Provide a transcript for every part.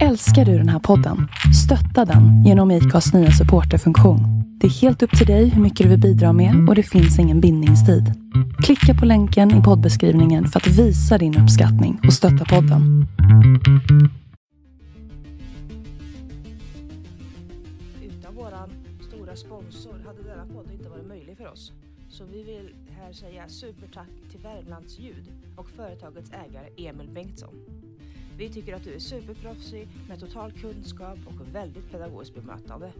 Älskar du den här podden? Stötta den genom IKAs nya supporterfunktion. Det är helt upp till dig hur mycket du vill bidra med och det finns ingen bindningstid. Klicka på länken i poddbeskrivningen för att visa din uppskattning och stötta podden. Utan vår stora sponsor hade denna podd inte varit möjlig för oss. Så vi vill här säga supertack till Värmlands ljud och företagets ägare Emil Bengtsson. Vi tycker att du är superproffsig med total kunskap och väldigt pedagogiskt bemötande.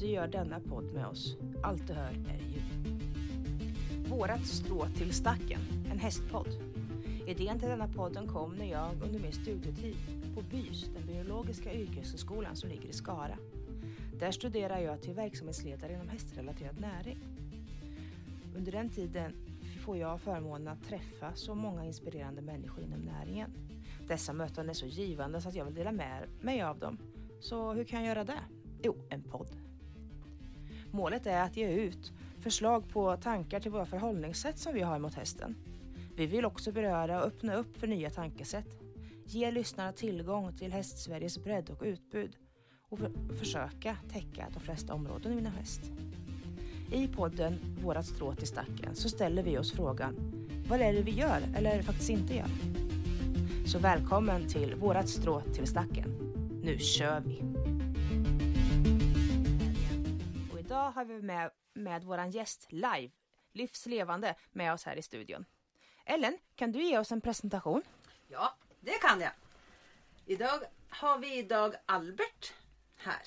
Du gör denna podd med oss. Allt du hör är ljud. Vårat strå till stacken, en hästpodd. Idén till denna podden kom när jag under min studietid på BYS, den biologiska yrkeshögskolan som ligger i Skara. Där studerar jag till verksamhetsledare inom hästrelaterad näring. Under den tiden får jag förmånen att träffa så många inspirerande människor inom näringen. Dessa möten är så givande så att jag vill dela med mig av dem. Så hur kan jag göra det? Jo, en podd. Målet är att ge ut förslag på tankar till våra förhållningssätt som vi har mot hästen. Vi vill också beröra och öppna upp för nya tankesätt. Ge lyssnarna tillgång till Hästsveriges bredd och utbud och för försöka täcka de flesta områden inom häst. I podden Vårat strå till stacken så ställer vi oss frågan vad är det vi gör eller faktiskt inte gör? Så välkommen till Vårat strå till stacken. Nu kör vi! Och idag har vi med, med våran gäst live, livslevande, med oss här i studion. Ellen, kan du ge oss en presentation? Ja, det kan jag. Idag har vi idag Albert här.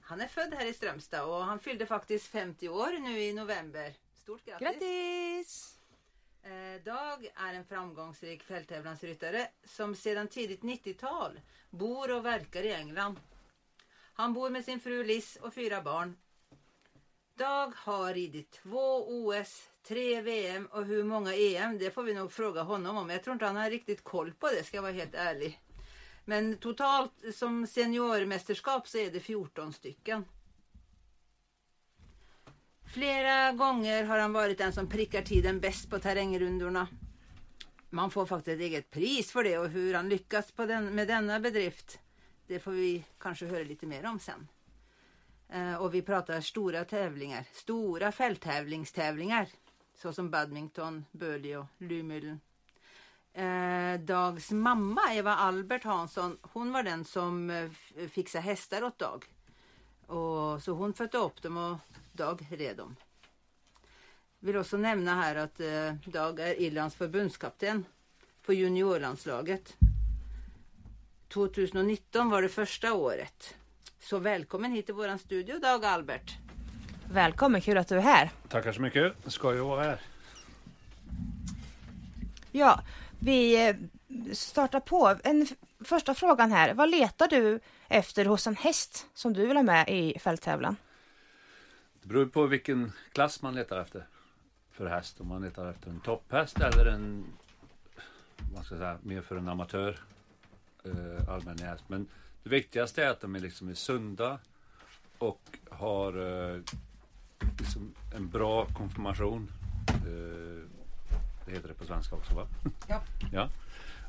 Han är född här i Strömstad och han fyllde faktiskt 50 år nu i november. Stort grattis! Grattis! Eh, Dag är en framgångsrik fälttävlansryttare som sedan tidigt 90-tal bor och verkar i England. Han bor med sin fru Liz och fyra barn. Dag har ridit två OS, tre VM och hur många EM, det får vi nog fråga honom om. Jag tror inte han har riktigt koll på det, ska jag vara helt ärlig. Men totalt som seniormästerskap så är det 14 stycken. Flera gånger har han varit den som prickar tiden bäst på terrängrundorna. Man får faktiskt ett eget pris för det och hur han lyckas på den, med denna bedrift det får vi kanske höra lite mer om sen. Eh, och vi pratar stora tävlingar, stora fälttävlingstävlingar såsom badminton, Burley och Lumyllen. Eh, Dags mamma Eva Albert Hansson, hon var den som eh, fixade hästar åt Dag. Och, så hon födde upp dem och Dag red dem. Vill också nämna här att eh, Dag är Irlands förbundskapten på juniorlandslaget. 2019 var det första året. Så välkommen hit till våran studio Dag Albert. Välkommen, kul att du är här. Tackar så mycket. Ska ju vara här. Ja, vi eh, startar på. En första frågan här. Vad letar du efter hos en häst som du vill ha med i fälttävlan? Det beror på vilken klass man letar efter för häst. Om man letar efter en topphäst eller en vad ska jag säga, mer för en amatör eh, allmän häst. Men det viktigaste är att de är liksom är sunda och har eh, liksom en bra konfirmation. Eh, det heter det på svenska också va? Ja. ja.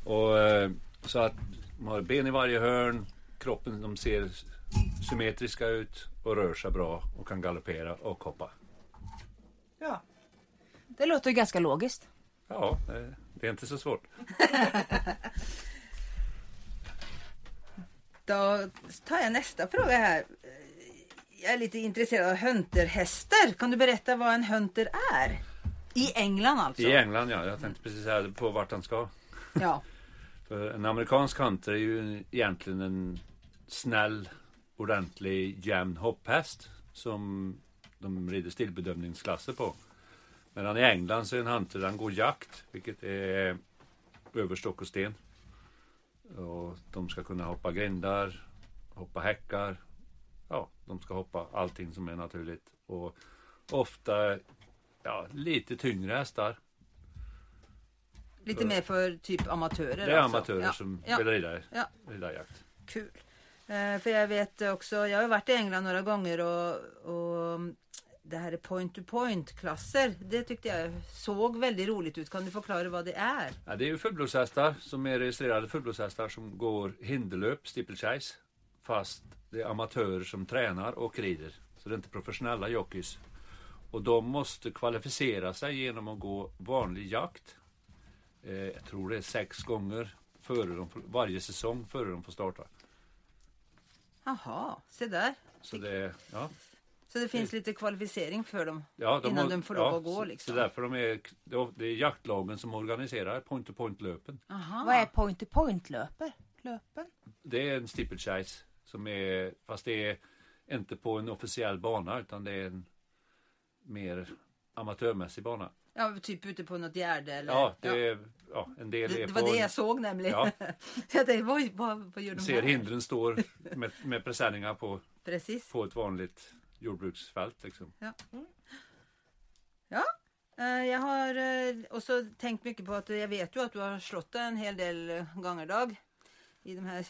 Och, eh, så att de har ben i varje hörn, kroppen de ser symmetriska ut och rör sig bra och kan galoppera och hoppa. Ja. Det låter ju ganska logiskt. Ja, det, är inte så svårt. Då tar jag nästa fråga här. Jag är lite intresserad av hunterhästar. Kan du berätta vad en hunter är? I England alltså? I England ja, jag tänkte precis säga på vart han ska. Ja. För en amerikansk hunter är ju egentligen en snäll, ordentlig, jämn hopphäst som de rider stillbedömningsklasser på. Medan i England så är en hunter, han går jakt, vilket är över stock och sten. Och de ska kunna hoppa grindar, hoppa häckar. Ja, de ska hoppa allting som är naturligt. Och ofta ja, lite tyngre hästar. Lite mer för typ amatörer? Det är alltså. amatörer ja. som ja. vill rida, Ja. rida jakt. Kul. Eh, för jag vet också, jag har varit i England några gånger och, och det här är point-to-point-klasser. Det tyckte jag såg väldigt roligt ut. Kan du förklara vad det är? Ja, det är ju fullblodshästar som är registrerade fullblodshästar som går hinderlöp, steeplechase. Fast det är amatörer som tränar och rider. Så det är inte professionella jockeys. Och de måste kvalificera sig genom att gå vanlig jakt. Eh, jag tror det är sex gånger före de, varje säsong före de får starta. Jaha, se där. Så det, ja. Så det finns lite kvalificering för dem Ja, innan har- de får lov ja, att gå så- liksom. Så därför de är, det är jaktlagen som organiserar point-to-point-löpen. Aha. Vad är point-to-point-löper? Löpen? Det är en steeplechase som är, fast det är inte på en officiell bana utan det är en mer amatörmässig bana. Ja, typ ute på något gärde eller? Ja, det är, ja, en del Det, är det var det jag såg nämligen. Ja. jag tänkte, vad, vad, vad gör de ser här? hindren står med, med presenningar på, Precis. på ett vanligt jordbruksfält liksom. Eh, Jag har eh, också tänkt mycket på att jag vet ju att du har slått en hel del gånger dag i de här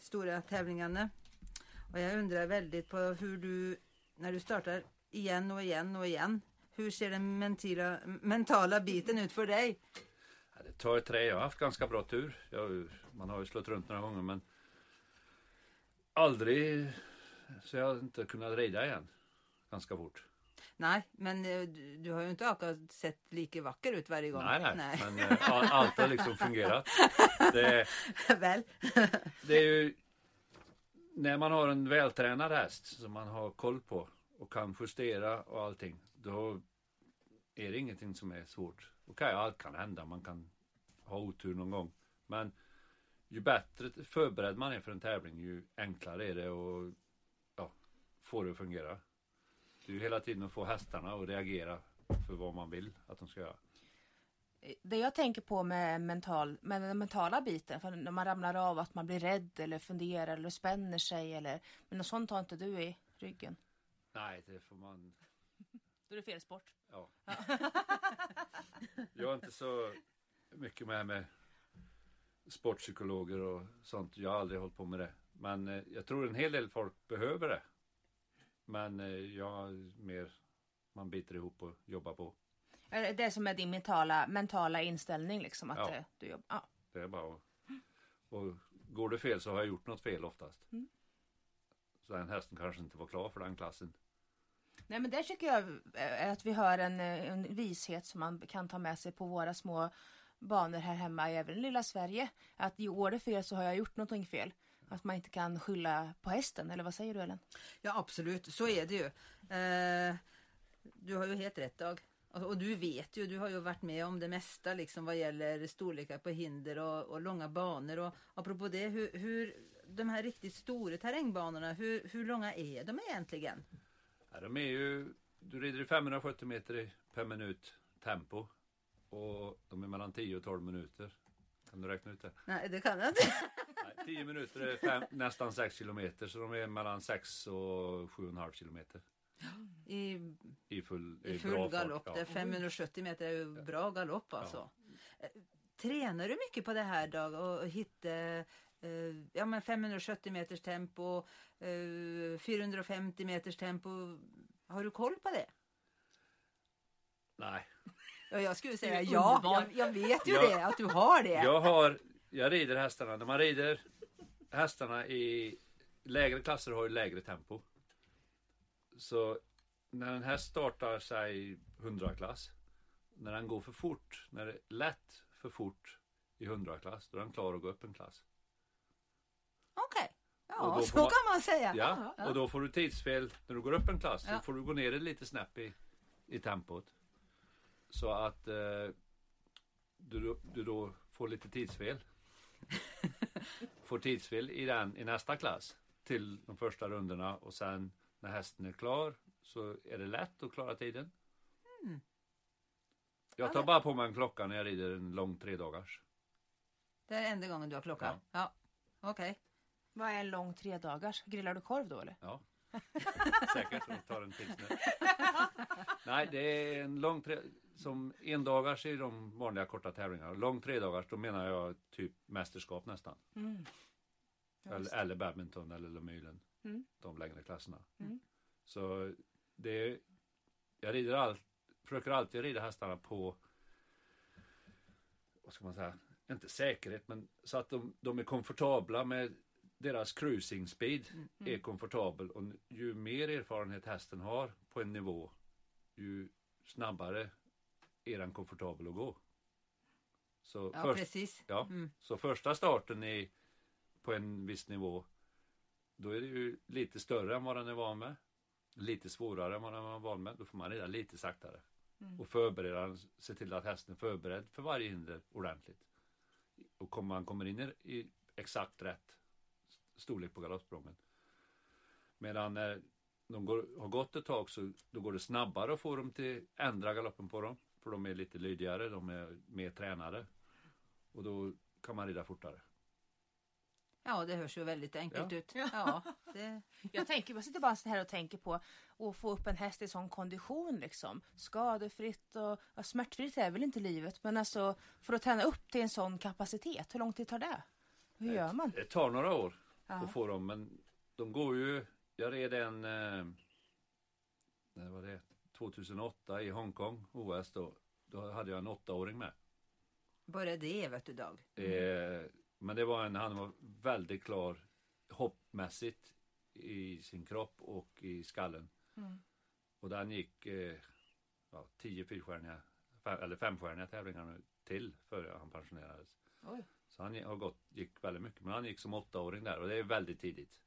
stora tävlingarna. Och jag undrar väldigt på hur du, när du startar igen och igen och igen, hur ser den mentala, mentala biten ut för dig? Tar trä. Jag har haft ganska bra tur. Jag, man har ju slått runt några gånger men aldrig så jag har inte kunnat rida igen ganska fort. Nej, men eh, du, du har ju inte sett lika vacker ut varje gång. Nej, nej, men eh, all- allt har liksom fungerat. Det, Väl? det är ju när man har en vältränad häst som man har koll på och kan justera och allting. Då är det ingenting som är svårt. Okej, allt kan hända. Man kan ha otur någon gång. Men ju bättre förberedd man är för en tävling, ju enklare är det att ja, få det att fungera. Det är ju hela tiden att få hästarna att reagera för vad man vill att de ska göra. Det jag tänker på med, mental, med den mentala biten, för när man ramlar av att man blir rädd eller funderar eller spänner sig eller men något sånt har inte du i ryggen. Nej, det får man Då är det fel sport. Ja. jag är inte så mycket med med sportpsykologer och sånt. Jag har aldrig hållit på med det. Men eh, jag tror en hel del folk behöver det. Men eh, jag mer, man biter ihop och jobbar på. Är det Det som är din mentala, mentala inställning liksom att Ja. eh, du jobbar. Ja. Det är bara att, och går det fel så har jag gjort något fel oftast. Så den hästen kanske inte var klar för den klassen. Nej men där tycker jag att vi har en, eh, en vishet som man kan ta med sig på våra små banor här hemma, även i lilla Sverige. Att går det fel så har jag gjort någonting fel. Att man inte kan skylla på hästen, eller vad säger du Ellen? Ja, absolut. Så är det ju. Eh, du har ju helt rätt Dag. Och, du vet ju, du har ju varit med om det mesta liksom vad gäller storlekar på hinder och, och långa banor. Och apropå det, hur, hur de här riktigt stora terrängbanorna, hur, hur långa är de egentligen? Ja, de är ju, du rider i 570 meter i- per minut tempo. Och de är mellan 10 och 12 minuter. Kan du räkna ut det? Nej, det kan jag inte. Nej, 10 minuter är fem, nästan 6 kilometer. Så de är mellan 6 och 7,5 kilometer. I, I full, i bra full fart, galopp. ja. Det är 570 meter är ju bra galopp alltså. Eh, Tränar du mycket på det här Dag och, och hitta eh, ja, men 570 meters tempo, eh, 450 meters tempo? Har du koll på det? Nej. Ja, jag skulle säga ja. Jag, jag vet ju Ja. det, att du har det. Jag har, jag rider hästarna. När man rider hästarna i lägre klasser har ju lägre tempo. Så när en häst startar sig 100 klass. När den går för fort, när det är lätt för fort i 100 klass, då är den klar att gå upp en klass. Okej. Och Ja, så man- kan man säga. Ja, och då får du tidsfel när du går upp en klass. Ja. Då får du gå ner lite snäpp i, i tempot. Så att eh, du, då- du då får lite tidsfel. får tidsfel i, den, i nästa klass till de första rundorna och sen när hästen är klar så är det lätt att klara tiden. Mm. Jag tar bara på mig en klocka när jag rider en lång tredagars. Det är enda gången du har klocka. Ja. Okej. Vad är en lång tre dagars? Grillar du korv då eller? Ja, säkert. Och tar en pilsner. Nej, det är en lång tre... Som endagars är de vanliga korta tävlingarna. Lång tredagars, då menar jag typ mästerskap nästan. Mm. Eller, eller badminton eller Lemylen. Mm. De längre klasserna. Mm. Så det är jag rider all, försöker alltid rida hästarna på vad ska man säga, inte säkerhet men så att de, de är komfortabla med deras cruising speed Mm. är komfortabel och ju mer erfarenhet hästen har på en nivå ju snabbare är den komfortabel att gå. Så, Ja, först, precis. ja, Mm. så första starten är på en viss nivå då är det ju lite större än vad den är van med. Lite svårare än vad den var van med. Då får man rida lite saktare. Och förbereda se till att hästen är förberedd för varje hinder ordentligt. Och kommer man kommer in i, i exakt rätt storlek på galoppsprången. Medan när de går, har gått ett tag så då går det snabbare att få dem till ändra galoppen på dem. För de är lite lydigare, de är mer tränade. Och då kan man rida fortare. Ja, det hörs ju väldigt enkelt Ja. ut. Ja, det, Jag tänker, jag sitter bara så här och tänker på att få upp en häst i sån kondition liksom. Skadefritt och ja, smärtfritt är väl inte livet, men alltså för att träna upp till en sån kapacitet, hur lång tid tar det? Hur gör man? Det tar några år Ja. att få dem, men de går ju. Jag red en, eh, när var det? 2008 i Hongkong, OS då. Då hade jag en åttaåring med. bara det vet du Dag. Eh, men det var en, han var väldigt klar hoppmässigt i sin kropp och i skallen. Och den gick eh, ja, tio fyrstjärniga, fem, eller femstjärniga tävlingar nu till före han pensionerades. Oj. Så han har gått, gick väldigt mycket, men han gick som åttaåring där och det är väldigt tidigt.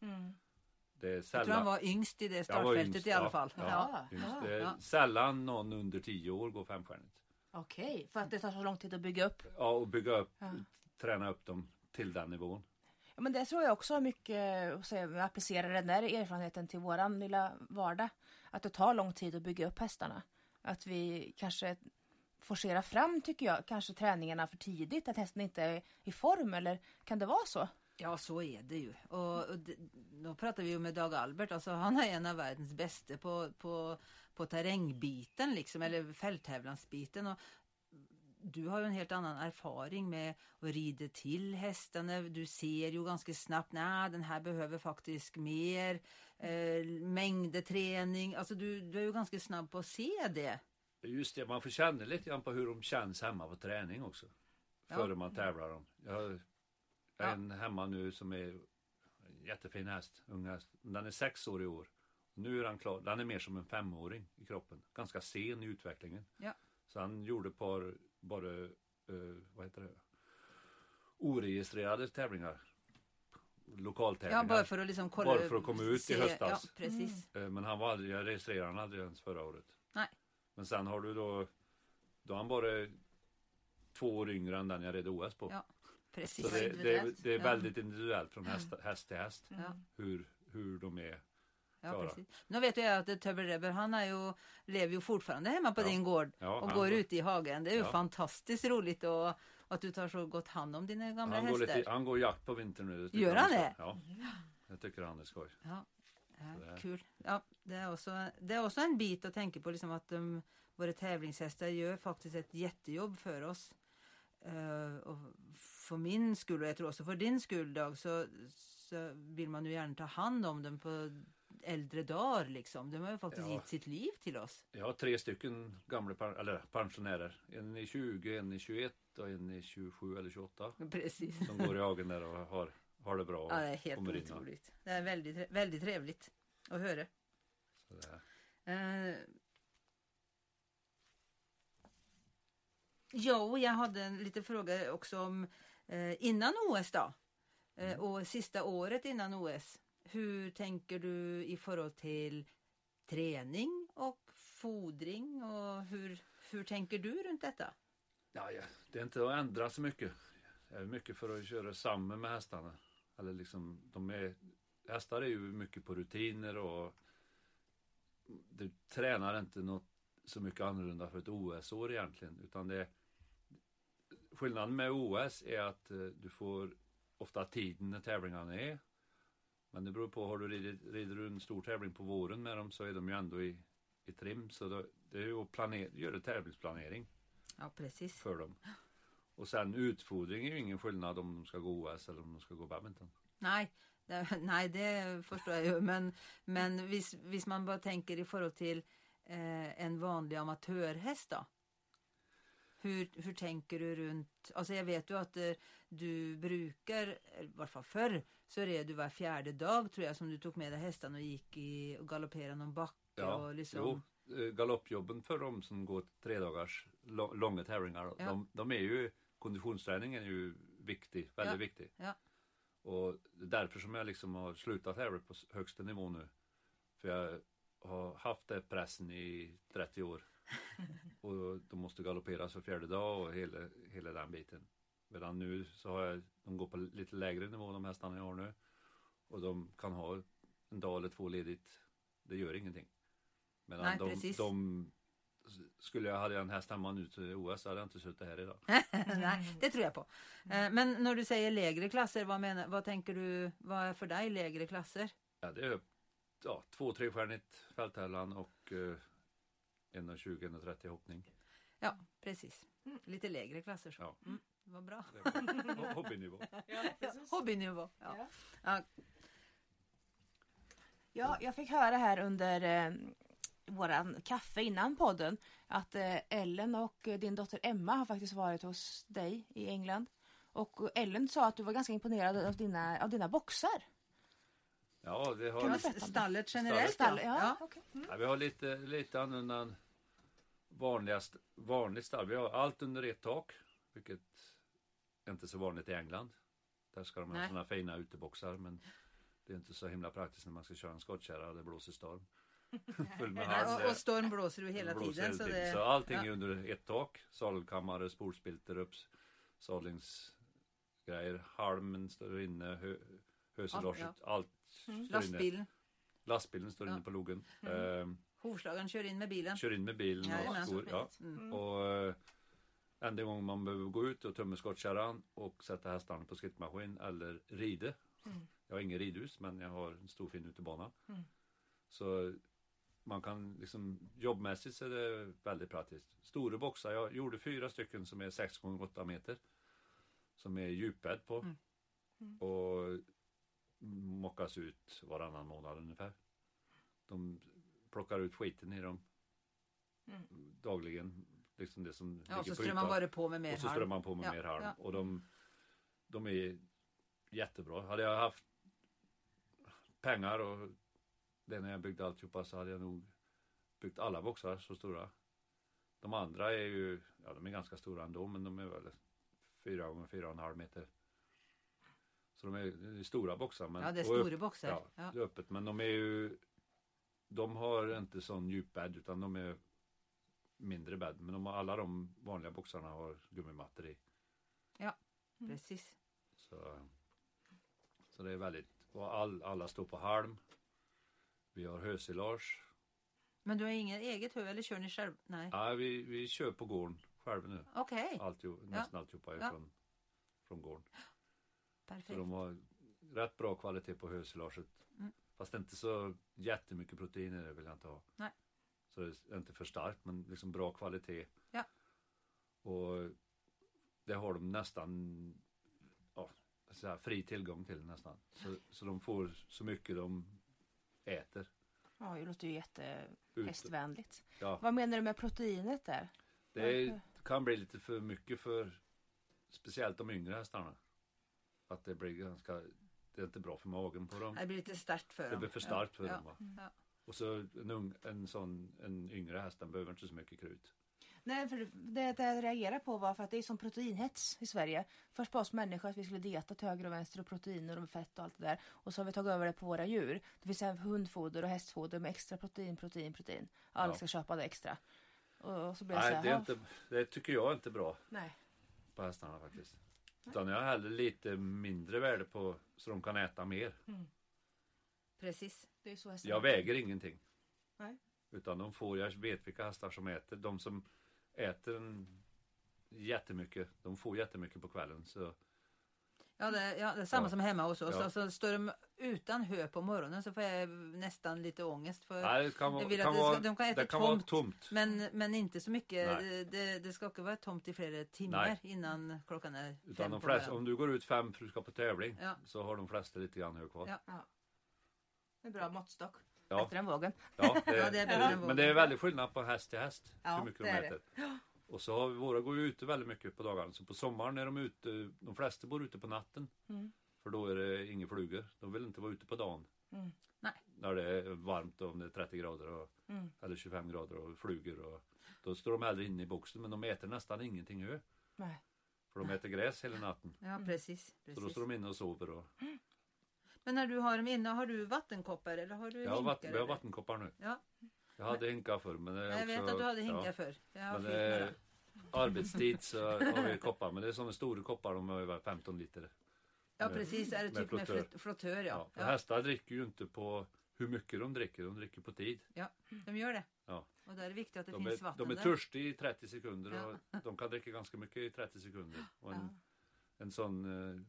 Det är Jag sällan, tror han var yngst i det Jag startfältet yngst, i alla fall. Ja, Ja, ja, det är sällan någon under tio år går femstjärnigt. Okej, för att det tar så lång tid att bygga upp. Ja, och bygga upp, träna upp dem till den nivån. Ja, men det tror jag också mycket att säga. Applicerar den där erfarenheten till våran lilla vardag. Att det tar lång tid att bygga upp hästarna. Att vi kanske forcera fram, tycker jag, kanske träningarna för tidigt. Att hästen inte är i form, eller kan det vara så? Ja, så är det ju. Och, och det, då pratar vi ju med Dag Albert. Alltså, han är en av världens bästa på, på, på terrängbiten, liksom, eller fälttävlansbiten. Och du har ju en helt annan erfaring med att rida till hästarna. Du ser ju ganska snabbt, nej den här behöver faktiskt mer eh, mängder träning. Alltså du, du är ju ganska snabb på att se det. Just det, man får känna lite grann på hur de känns hemma på träning också. Ja. Före man tävlar dem. Jag har har Ja. en hemma nu som är en jättefin häst, ung häst. Den är sex år i år. Nu är han klar. Den är mer som en femåring i kroppen. Ganska sen i utvecklingen. Ja. Så han gjorde ett par, bara, eh, vad heter det? Oregistrerade tävlingar. Lokaltävlingar. Ja, bara för att liksom kolla. Bara för att komma ut i höstas. Ja, precis. Eh, Men han var aldrig, jag registrerade han aldrig ens förra året. Nej. Men sen har du då, då är han bara två år yngre än den jag red OS på. Ja, precis. Så det, det, det är väldigt individuellt från häst, häst till häst. Ja. Hur, hur de är. Ja, klara. precis. Nu vet jag att Tubber Rebber, han är ju, lever ju fortfarande hemma på Ja. din gård Ja, och går går- ute i hagen. Det är ju fantastiskt roligt och, att du tar så gott hand om dina gamla Han går, hästar. lite, han går jakt på vintern nu. Gör han det? Ja. Jag tycker han är skoj. Ja, ja, kul. Ja, det, är också, det är också en bit att tänka på, liksom att de, våra tävlingshästar gör faktiskt ett jättejobb för oss. Eh, och för min skull, och jag tror också för din skull Dag, så, så vill man ju gärna ta hand om dem på äldre dagar. Liksom. De har ju faktiskt Ja. gett sitt liv till oss. Jag har tre stycken gamla eller pensionärer. En är 20, en är 21 och en är 27 eller 28. Precis. Som går i hagen där och har, har det bra. Och Ja, det är helt kommer in och- otroligt. Det är väldigt, väldigt trevligt att höra. det ja, och jag hade en liten fråga också om eh, innan OS då. Eh, och sista året innan OS. Hur tänker du i förhållande till träning och fodring och hur, hur tänker du runt detta? Ja, det är inte att ändra så mycket. Jag är mycket för att köra samman med hästarna. Eller liksom, de är, hästar är ju mycket på rutiner och du tränar inte något så mycket annorlunda för ett OS-år egentligen. Utan det, skillnaden med OS är att eh, du får ofta tiden när tävlingarna är. Men det beror på, har du ridit, rider du en stor tävling på våren med dem så är de ju ändå i, i trim. Så då, det är ju att planera, göra tävlingsplanering Ja, precis. för dem. Och sen utfodring är ju ingen skillnad om de ska gå OS eller om de ska gå badminton. Nej, det, nej, det förstår jag ju. Men, men hvis man bara tänker i förhållande till eh, en vanlig amatörhäst då? Hur, hur tänker du runt, alltså jag vet ju att eh, du brukar, i varje fall förr, så är du var fjärde dag tror jag som du tog med dig hästarna och gick i och galopperade någon backe Ja, och liksom. jo, eh, galoppjobben för de som går tre dagars långa tävlingar, Ja. de, de är ju, konditionsträningen är ju viktig, väldigt Ja. viktig. Ja. Och det är därför som jag liksom har slutat tävla på högsta nivå nu. För jag har haft den pressen i 30 år. och de måste galopperas för fjärde dag och hela, hela den biten. Medan nu så har jag, de går på lite lägre nivå de hästarna jag har nu. Och de kan ha en dag eller två ledigt. Det gör ingenting. Medan Nej, de, precis. de skulle jag, hade jag en häst hemma nu till OS så hade jag inte suttit här idag. Nej, det tror jag på. Eh, Men när du säger lägre klasser, vad, menar, vad tänker du, vad är för dig lägre klasser? Ja, det är ja, två trestjärnigt fälttävlan och eh, 1,20-1,30 hoppning. Ja, precis. Lite lägre klasser så. Ja. Mm, vad bra. Var hobbynivå. Ja. Hobbynivå. Ja. Ja. Ja. Ja, jag fick höra här under eh, våran kaffe innan podden att eh, Ellen och din dotter Emma har faktiskt varit hos dig i England. Och Ellen sa att du var ganska imponerad av dina, av dina boxar. Ja, det Kan har? Stallet generellt Stall, ja. ja, ja. okej. Mm. ja, vi har lite, lite annorlunda än vanligast, vanligt stall. Vi har allt under ett tak, vilket är inte så vanligt i England. Där ska de ha Nej. sådana fina uteboxar, men det är inte så himla praktiskt när man ska köra en skottkärra och det blåser storm. Full med halm. och, och storm blåser du hela blåser tiden. Så det, så allting ja. är under ett tak. Sadelkammare, spolspilter, uppsadlingsgrejer. Halmen står inne, hö, höselåset, allt står inne. Lastbilen, står Ja. inne på logen. Ehm, hovslagaren kör in med bilen. kör in med bilen och skor. Ja. Mm. Och eh, enda gången man behöver gå ut och tömma skottkärran och sätta hästarna på skrittmaskin eller rida. Jag har ingen ridhus men jag har en stor fin utebana. Så man kan liksom jobbmässigt så är det väldigt praktiskt. Stora boxar, jag gjorde fyra stycken som är 6 x 8 meter. Som är djupbädd på. Och mockas ut varannan månad ungefär. De plockar ut skiten i dem dagligen. Liksom det som Ja, och så strömmar man bara på med mer Och så strömmar man på med Ja, mer halm. ja. Och de, de är jättebra. Hade jag haft pengar och det när jag byggde alltihopa så hade jag nog byggt alla boxar så stora. De andra är ju, ja de är ganska stora ändå men de är väl fyra gånger fyra och en halv meter. Så de är, stora boxar. Men, Ja, det är och upp- stora boxar. Ja, Ja. det är öppet. Men de är ju De har inte sån djup bädd utan de är mindre bädd. Men de har, alla de vanliga boxarna har gummimattor i. Precis. Så, så det är väldigt, och all, alla står på halm. Vi har hösilage. Men du har ingen eget huvud eller kör ni själv? Nej. Ja, vi, vi kör på gården själva nu. Okej, Alltihop, nästan alltihopa är Ja. från, från gården. Så perfekt. de har rätt bra kvalitet på hösilaget. Mm. Fast inte så jättemycket protein i det vill jag inte ha. Nej. Så det är inte för starkt men liksom bra kvalitet. Ja. Och det har de nästan ja, så här, fri tillgång till nästan. Så, så de får så mycket de äter. Ja, det låter ju jättehästvänligt. Ja, Vad menar du med proteinet där? det kan bli lite för mycket för speciellt de yngre hästarna. Att det blir ganska, det är inte bra för magen på dem. Det blir lite starkt för Det dem. blir för starkt för ja. dem va. Ja. Och så en, ung, en sån en yngre häst den behöver inte så mycket krut. Nej, för det, det jag reagerar på var för att det är som proteinhets i Sverige. Först på oss människor att vi skulle dieta till höger och vänster och proteiner och fett och allt det där. Och så har vi tagit över det på våra djur. Det finns även hundfoder och hästfoder med extra protein, protein, protein. Alla Ja. ska köpa det extra. Och så blir Nej, så här, det, är inte, det tycker jag inte är bra nej. på hästarna faktiskt. Utan jag har hellre lite mindre värde på så de kan äta mer. Precis. Det är så hästar Jag väger ingenting. Nej. Utan de får, jag vet vilka hästar som äter. De som äter en jättemycket, de får jättemycket på kvällen. Så Ja, det, ja, det är samma Ja. som hemma hos oss. Ja. Alltså, står de utan hö på morgonen så får jag nästan lite ångest. För nej, det kan vara, vill kan att det vara, de kan äta det kan tomt, tomt. Men, men inte så mycket. Det, det, det ska också vara tomt i flera timmar Nej. innan klockan är Utan fem de flesta, om du går ut fem för att du ska på tävling Ja. så har de flesta lite grann hö kvar. Ja. Ja. Det är bra måttstock. Ja. Bättre än vågen. Ja, det, Ja, det är än men det är väldigt skillnad på häst till häst. Ja, hur mycket det de äter. Och så har vi, våra går ju ute väldigt mycket på dagarna. Så på sommaren är de ute, de flesta bor ute på natten. Mm. För då är det inga flugor. De vill inte vara ute på dagen. Mm. Nej. När det är varmt och om det är 30 grader och, Mm. eller 25 grader och flugor. Och, då står de hellre inne i boxen men de äter nästan ingenting hö. Nej. För de äter gräs hela natten. Ja, precis. Så då precis. står de inne och sover. Och, Men när du har dem inne, har du vattenkoppar eller har du jag hinkar? vatten, vi har vattenkoppar nu. Ja, Jag hade hinkar förr men är jag vet också, att du hade hinkar ja. förr. Jag har Men med det. arbetstid så har vi koppar. Men det är sådana stora koppar, de är väl 15 liter. Ja, med- precis. Är det med typ med flottör. flott- flottör? Ja. Ja. Ja. Hästar dricker ju inte på hur mycket de dricker, de dricker på tid. ja, de gör det. Ja. Och där är det viktigt att det De finns är, vatten de är där. törstiga i 30 sekunder och de kan dricka ganska mycket i 30 sekunder. Och en, en sån eh,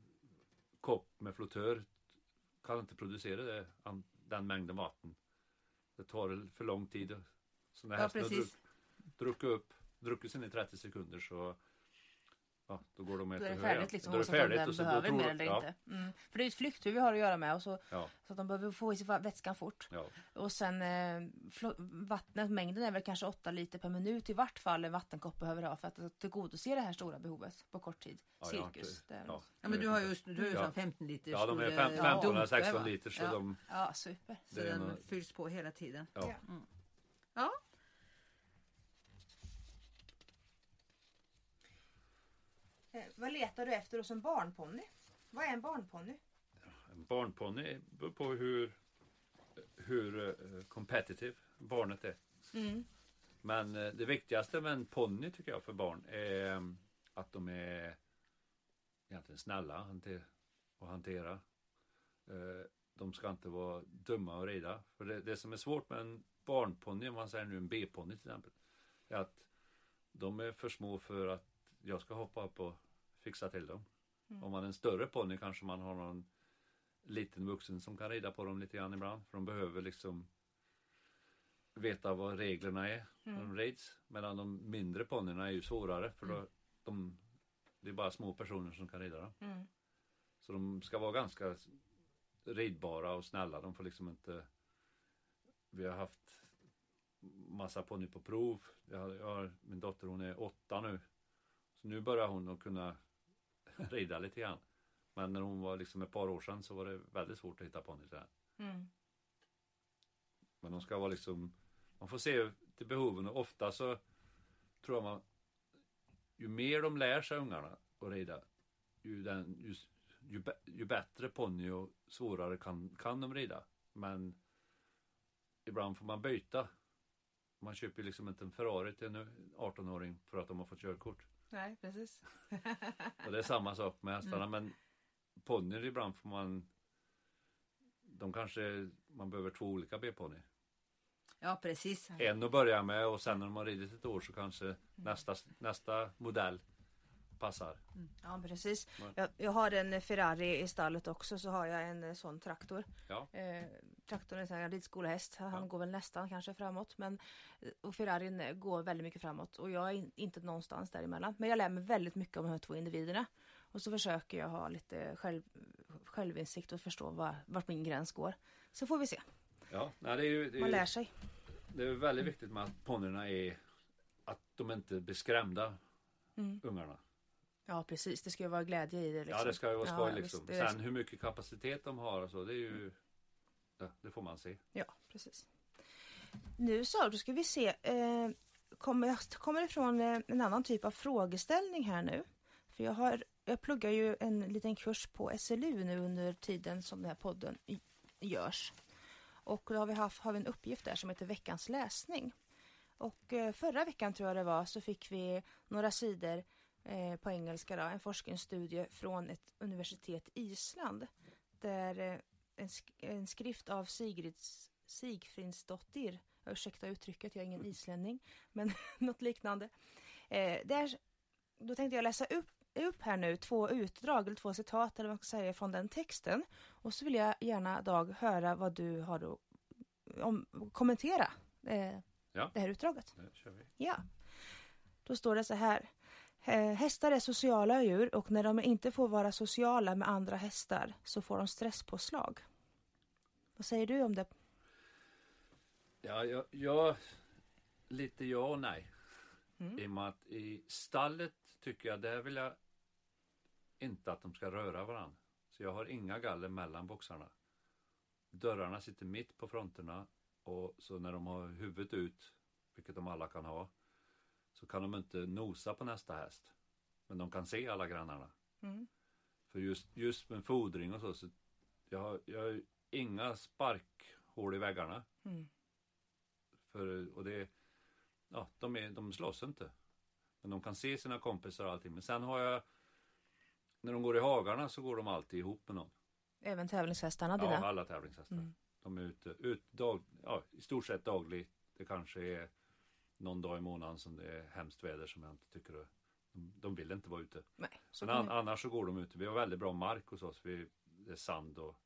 kopp med flottör kan inte producera det, den mängden vatten. Det tar för lång tid. Så när Ja, hästen har druckit upp, druckit i 30 sekunder så ja, då går de och Då äter är det hö igen. färdigt liksom. Då är det oavsett om färdigt den så behöver mer eller ja, inte. Mm. För det är ett flyktdjur vi har att göra med. Och så, Ja, så att de behöver få i sig vätskan fort. ja. Och sen eh, vattnet, mängden är väl kanske 8 liter per minut i vart fall en vattenkopp behöver ha för att tillgodose det här stora behovet på kort tid. Cirkus. ja. Ja, men du har ju, du har ju Ja. sån 15 liters Ja, de är stor, fem- eh, 15 eller dunkar, 16 va? liter så ja. de... ja, super. Så den fylls på hela tiden. Ja. Ja. Vad letar du efter hos en barnponny? Vad är en barnponny? En barnponny beror på hur, hur eh, competitive barnet är. Mm. Men eh, det viktigaste med en ponny tycker jag för barn är eh, att de är egentligen snälla att hantera. Eh, De ska inte vara dumma att rida. För det, det som är svårt med en barnponny, om man säger nu en B-ponny till exempel, är att de är för små för att jag ska hoppa upp och fixa till dem. Om man är en större ponny kanske man har någon liten vuxen som kan rida på dem lite grann ibland. För de behöver liksom veta vad reglerna är när de rids. Medan de mindre ponnyerna är ju svårare för då, de, det är bara små personer som kan rida dem. Mm. Så de ska vara ganska ridbara och snälla. De får liksom inte... Vi har haft massa ponny på prov. Jag har, jag har, min dotter hon är åtta nu. Så nu börjar hon att kunna rida lite grann. Men när hon var liksom ett par år sedan så var det väldigt svårt att hitta ponny till den. Mm. Men de ska vara liksom Man får se till behoven och ofta så Tror jag man Ju mer de lär sig ungarna att rida Ju, den, ju, ju, ju bättre ponny och svårare kan, kan de rida Men Ibland får man byta Man köper liksom inte en Ferrari till en 18-åring för att de har fått körkort Nej, precis. Och det är samma sak med hästarna men Ponnyer ibland får man De kanske Man behöver två olika B-ponny Ja, precis. En att börja med och sen när de har ridit ett år så kanske nästa, nästa modell passar. Ja, precis. Jag, jag har en Ferrari i stallet också, så har jag en sån traktor. Ja, Eh, traktorn är en ridskolehäst. Han Ja. går väl nästan kanske framåt. Men, och Ferrarin går väldigt mycket framåt. Och jag är in, inte någonstans däremellan. Men jag lär mig väldigt mycket om de här två individerna. Och så försöker jag ha lite själv, självinsikt och förstå var, vart min gräns går. Så får vi se. ja nej, det är ju det Man är, lär ju- sig. det är väldigt viktigt med att ponnyerna är att de inte blir skrämda, Mm. ungarna. Ja, precis. Det ska ju vara glädje i det. Liksom. Ja, det ska ju vara skoj ja, liksom. visst, Sen hur mycket kapacitet de har och så, det är ju ja, det får man se. Ja, precis. Nu så, då ska vi se. Eh, kommer, jag kommer ifrån eh, en annan typ av frågeställning här nu. För jag, har, jag pluggar ju en liten kurs på SLU nu under tiden som den här podden görs. Och då har vi, haft, har vi en uppgift där som heter veckans läsning. Och eh, förra veckan tror jag det var så fick vi några sidor eh, på engelska då, en forskningsstudie från ett universitet i Island. Där eh, en, sk- en skrift av Sigrids, Sigfridsdottir, ursäkta uttrycket, jag är ingen islänning, men något liknande. Eh, där, då tänkte jag läsa upp, upp här nu två utdrag, eller två citat eller vad man ska säga från den texten. Och så vill jag gärna Dag höra vad du har att om, kommentera eh, Ja. det här utdraget. Vi. Ja. Då står det så här. Eh, Hästar är sociala djur och när de inte får vara sociala med andra hästar så får de stresspåslag. Vad säger du om det? Ja, jag, jag lite ja och nej. Mm. I och med att i stallet tycker jag, där vill jag inte att de ska röra varandra. Så jag har inga galler mellan boxarna. Dörrarna sitter mitt på fronterna och så när de har huvudet ut, vilket de alla kan ha, så kan de inte nosa på nästa häst. Men de kan se alla grannarna. Mm. För just, just med fodring och så, så jag, jag inga sparkhål i väggarna. Mm. För, och det, ja, de, är, de slåss inte. Men de kan se sina kompisar och allting. Men sen har jag, när de går i hagarna så går de alltid ihop med någon. Även tävlingshästarna dina? Ja, alla tävlingshästar. Mm. De är ute, ut dag, ja, i stort sett dagligt. Det kanske är någon dag i månaden som det är hemskt väder som jag inte tycker är, de, de vill inte vara ute. Nej, så Men an, annars så går de ute. Vi har väldigt bra mark hos oss. Vi, det är sand och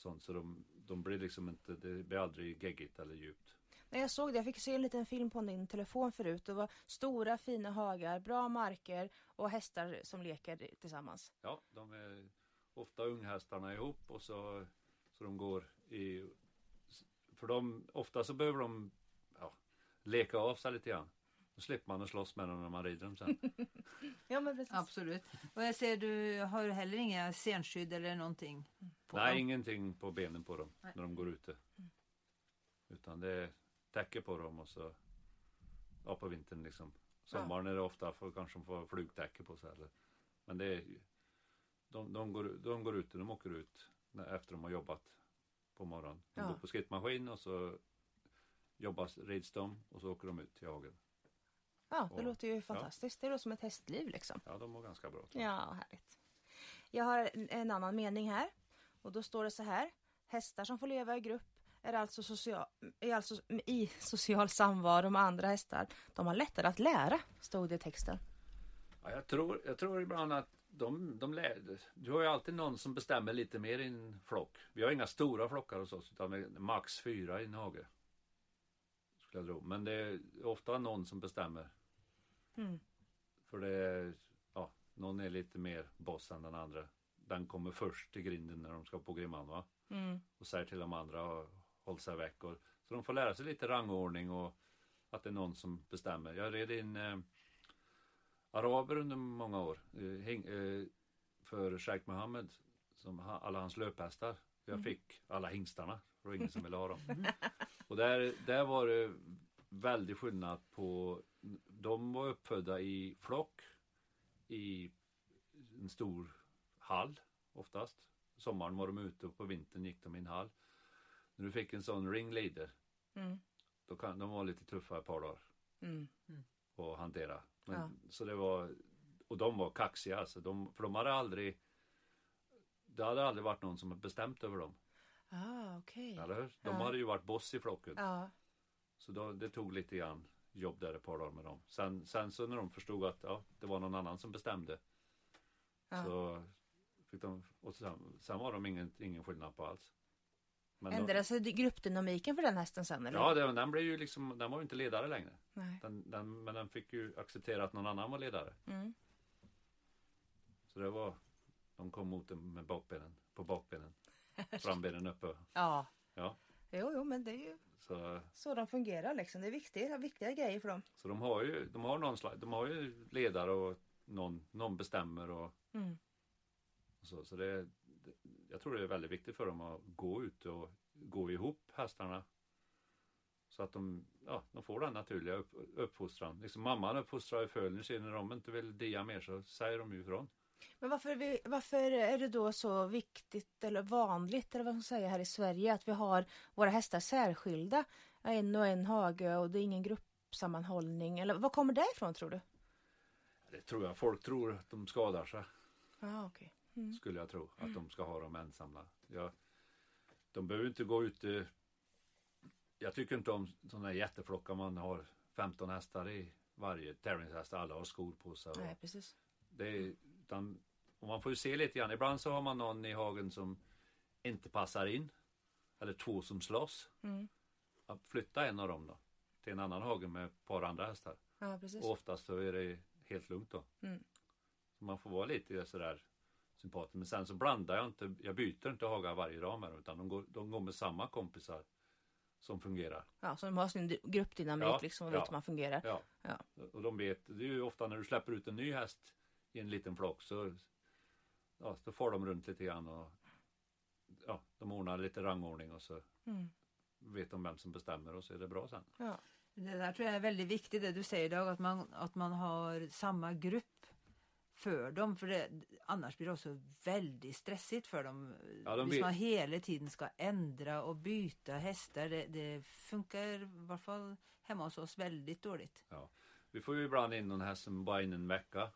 sånt. Så de, de blir liksom inte, det blir aldrig geggigt eller djupt. Nej, jag såg det. Jag fick se en liten film på din telefon förut. Det var stora fina hagar, bra marker och hästar som leker tillsammans. Ja, de är ofta unghästarna ihop och så, så de går i... För de, ofta så behöver de ja, leka av sig lite grann. Då slipper man att slåss med dem när man rider dem sen. Ja, men precis. Absolut. Och jag ser du har heller inga senskydd eller någonting? På Nej, dem. ingenting på benen på dem Nej. när de går ute. Utan det är täcke på dem och så ja, på vintern liksom. Sommaren är det ofta för kanske de får flugtäcke på sig. Eller, men det är de, de, går, de går ute, de åker ut när, efter de har jobbat på morgonen. De Ja. går på skrittmaskin och så jobbas, rids de och så åker de ut till hagen. Ja, det Och- låter ju fantastiskt. Det låter som ett hästliv liksom. Ja, de mår ganska bra. Ja, härligt. Jag har en annan mening här. Och då står det så här. Hästar som får leva i grupp är alltså, social, är alltså i social samvaro med andra hästar. De har lättare att lära, stod det i texten. Ja, jag, tror, jag tror ibland att de, de lär, du har ju alltid någon som bestämmer lite mer i en flock. Vi har inga stora flockar hos oss utan max fyra i en hage. Skulle jag tro. Men det är ofta någon som bestämmer. Mm. För det är, ja, någon är lite mer boss än den andra. Den kommer först till grinden när de ska på grimman va. Mm. Och säger till de andra att hålla sig väck. Och, så de får lära sig lite rangordning och att det är någon som bestämmer. Jag red in eh, araber under många år. Eh, häng, eh, för Sheikh Mohammed. Som ha, alla hans löphästar. Jag fick alla hingstarna. Det var ingen som ville ha dem. Och där, där var det väldig skillnad på. De var uppfödda i flock. I en stor hall oftast. Sommaren var de ute och på vintern gick de i en hall. När du fick en sån ringleader. Mm. Då kan de var lite tuffa ett par dagar Mm. att hantera. Men, Ja. Så det var, och de var kaxiga alltså. De, för de hade aldrig, det hade aldrig varit någon som hade bestämt över dem. Ah, okej. Eller hur? De Ja. hade ju varit boss i flocken. Ja. Så då, det tog lite grann jobb där ett par dagar med dem. Sen, sen så när de förstod att ja, det var någon annan som bestämde. Ja. Så fick de, och sen, sen var de ingen, ingen skillnad på alls. Men de, Ändrade sig gruppdynamiken för den hästen sen eller? ja, det, den blev ju liksom, den var ju inte ledare längre. Den, den, men den fick ju acceptera att någon annan var ledare. Mm. Så det var, de kom mot den med bakbenen, på bakbenen. Frambenen uppe. Ja. Ja, Jo, jo, men det är ju så, så de fungerar liksom. Det är viktigt, viktiga grejer för dem. så de har ju, de har någon slags, de har ju ledare och någon, någon bestämmer och, Mm. Så. Så det, det, jag tror det är väldigt viktigt för dem att gå ut och gå ihop hästarna. Så att de, ja, de får den naturliga upp, uppfostran. Liksom mamman uppfostrar ju fölen sin när de inte vill dia mer så säger de ju ifrån. Men varför, vi, varför är det då så viktigt eller vanligt eller vad man säger här i Sverige att vi har våra hästar särskilda? En och en hage och det är ingen gruppsammanhållning. Eller vad kommer det ifrån tror du? Det tror jag. Folk tror att de skadar sig. Ja, okej. Skulle jag tro. Att de ska ha dem ensamma. Jag, de behöver inte gå ute. Jag tycker inte om sådana jätteflockar man har 15 hästar i varje tävlingshäst. Alla har skor på sig. Nej, precis. Det är, utan, och man får ju se lite grann. Ibland så har man någon i hagen som inte passar in. Eller två som slåss. Mm. Att flytta en av dem då. Till en annan hage med ett par andra hästar. Ja, precis. Och oftast så är det helt lugnt då. Mm. Så man får vara lite sådär sympatisk. Men sen så blandar jag inte. Jag byter inte hagar varje dag med dem. Utan de går, de går med samma kompisar. som fungerar. Ja, så de har sin gruppdynamik Ja, liksom och vet ja. hur man fungerar. Ja. Ja. Och de vet, det är ju ofta när du släpper ut en ny häst i en liten flock så ja, då får de runt lite grann och ja, de ordnar lite rangordning och så Mm. vet de vem som bestämmer och så är det bra sen. Ja. Det där tror jag är väldigt viktigt det du säger Dag, att man, att man har samma grupp för dem. För det, annars blir det också väldigt stressigt för dem. Ja, de vet- man hela tiden ska ändra och byta hästar. Det, det funkar i varje fall hemma hos oss väldigt dåligt. Ja. Vi får ju ibland in någon häst som bara in en vecka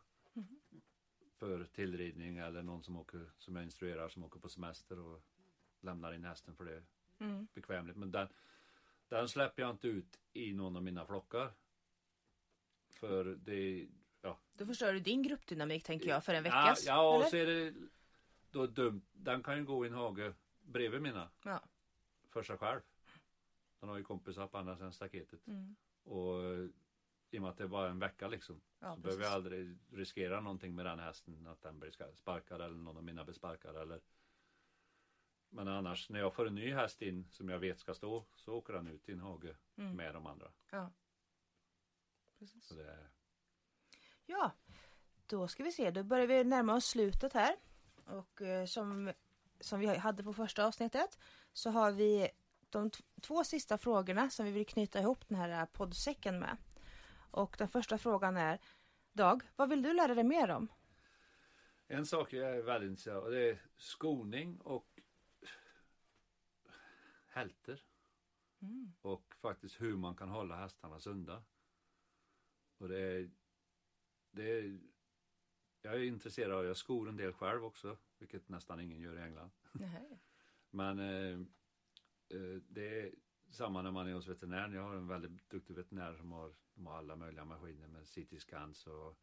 för tillridning eller någon som åker som jag instruerar som åker på semester och lämnar in hästen för det är Mm. bekvämligt. Men den, den släpper jag inte ut i någon av mina flockar. För det ja, Då förstör du din gruppdynamik tänker jag för en Ja, veckas. ja och eller? så är det då dumt. Den kan ju gå i en hage bredvid mina Ja. för sig själv. Den har ju kompisar på andra sidan staketet. Mm. Och eh, i och med att det är bara en vecka liksom. Ja, så behöver jag aldrig riskera någonting med den hästen. Att den blir sparkad eller någon av mina blir sparkad eller. Men annars när jag får en ny häst in som jag vet ska stå så åker den ut i en hage Mm. med de andra. Ja. Precis. Så det är, Ja, då ska vi se. Då börjar vi närma oss slutet här. Och eh, som, som vi hade på första avsnittet så har vi de två sista frågorna som vi vill knyta ihop den här poddsäcken med. Och den första frågan är Dag, vad vill du lära dig mer om? En sak jag är väldigt intresserad av det är skoning och hälter. Och faktiskt hur man kan hålla hästarna sunda. Och det är, det är jag är intresserad av, jag skor en del själv också, vilket nästan ingen gör i England. Men eh, eh, det är samma när man är hos veterinären. Jag har en väldigt duktig veterinär som har, de har alla möjliga maskiner med CT-scans och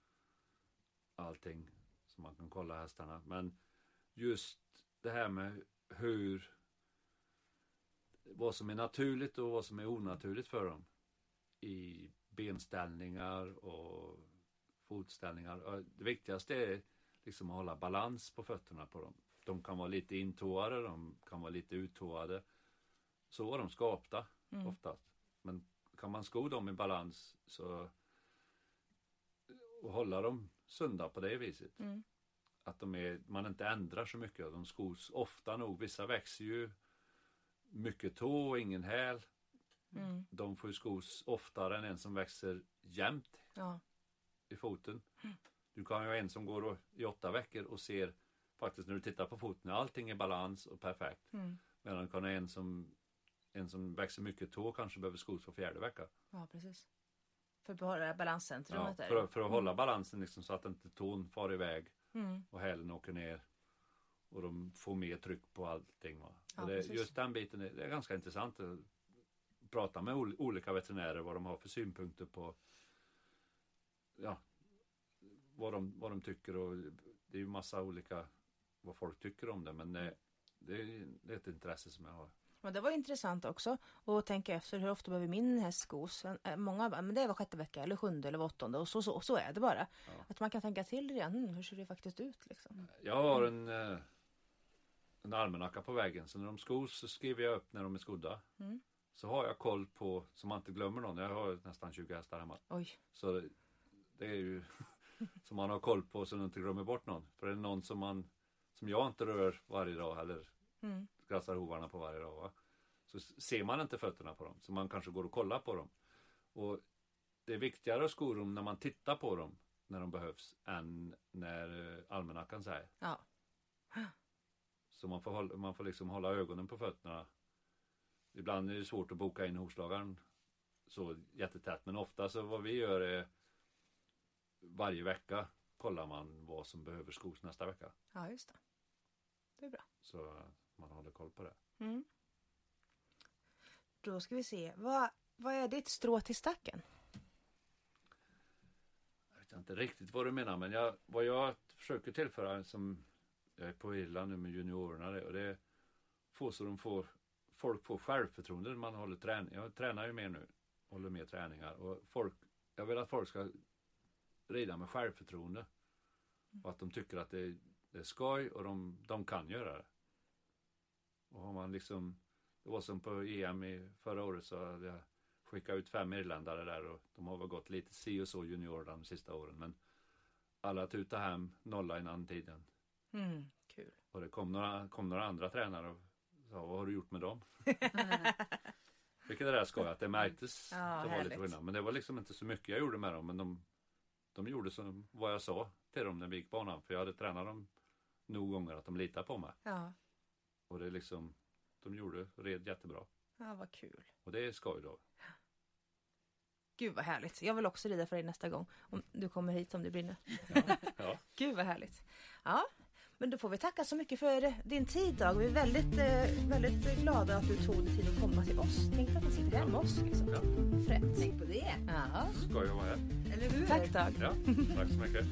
allting som man kan kolla hästarna. Men just det här med hur vad som är naturligt och vad som är onaturligt för dem i benställningar och fotställningar. Det viktigaste är liksom att hålla balans på fötterna på dem. De kan vara lite intåade, de kan vara lite uttåade. Så var de skapta oftast. Men kan man sko dem i balans så och hålla dem sunda på det viset. Mm. Att de är, man inte ändrar så mycket. De skos ofta nog. Vissa växer ju mycket tå och ingen häl. Mm. De får ju skos oftare än en som växer jämnt Ja. I foten. Du kan ju ha en som går och- i åtta veckor och ser faktiskt när du tittar på foten, allting är balans och perfekt. Mm. Medan du kan ha en som, en som växer mycket tå kanske behöver skos för fjärde vecka. ja, precis. För att behålla Ja, balanscentrumet där. för, att- för att hålla balansen liksom så att inte tån far iväg Mm. och hälen åker ner. Och de får mer tryck på allting. Va? Ja, det, just den biten är, är ganska intressant att prata med ol- olika veterinärer vad de har för synpunkter på ja, vad, de, vad de tycker och det är ju massa olika vad folk tycker om det men det, det, är, är ett intresse som jag har. Men det var intressant också att tänka efter hur ofta behöver min häst skos. Eh, Många men det var sjätte vecka eller sjunde eller åttonde och så, så, så är det bara. Att man kan tänka till det. Hmm, hur ser det faktiskt ut liksom? Jag har en, eh, en almanacka på väggen så när de skos så skriver jag upp när de är skodda. Mm. Så har jag koll på, så man inte glömmer någon. Jag har nästan 20 hästar hemma. Oj. Så det, är ju som man har koll på så man inte glömmer bort någon. För är det någon som man som jag inte rör varje dag eller Mm. grassar hovarna på varje dag. Va? Så ser man inte fötterna på dem. Så man kanske går och kollar på dem. Och det är viktigare att sko dem när man tittar på dem när de behövs än när eh, almanackan säger. Ja. Så man får, man får liksom hålla ögonen på fötterna. Ibland är det svårt att boka in hovslagaren så jättetätt. Men ofta så vad vi gör är varje vecka kollar man vad som behöver skos nästa vecka. ja, just det. Det är bra. Så man håller koll på det. Mm. Då ska vi se. Vad, vad är ditt strå till stacken? Jag vet inte riktigt vad du menar men jag, vad jag försöker tillföra som jag är på Irland nu med juniorerna och det är få så de får folk får självförtroende man håller träning. Jag tränar ju mer nu. Håller mer träningar och folk jag vill att folk ska rida med självförtroende. Och att de tycker att det är, det är skoj och de, de kan göra det. Och har man liksom Det var som på EM i förra året så hade jag skickat ut fem irländare där och de har väl gått lite si och så junior de sista åren. Men alla tutade hem nolla innan tiden. Mm, kul. Och det kom några, kom några andra tränare och sa, vad har du gjort med dem? Vilket är det där skoj, att det märktes Ja, det var lite härligt. skillnad. Men det var liksom inte så mycket jag gjorde med dem. Men de, de gjorde som vad jag sa till dem när vi gick banan. För jag hade tränat dem nog gånger att de litade på mig. Ja, Och det är liksom, de gjorde, red jättebra. ja vad kul. Och det är skoj då. Gud vad härligt. Jag vill också rida för dig nästa gång. Om du kommer hit om det brinner. Ja. Gud vad härligt. Ja, men då får vi tacka så mycket för din tid Dag. Vi är väldigt, eh, väldigt glada att du tog dig tid att komma till oss. Tänk att man sitter hemma hos oss liksom. Ja. Fränt. Tänk på det. Ja. Skoj att vara här. Eller hur? Tack Dag. Ja, tack så mycket.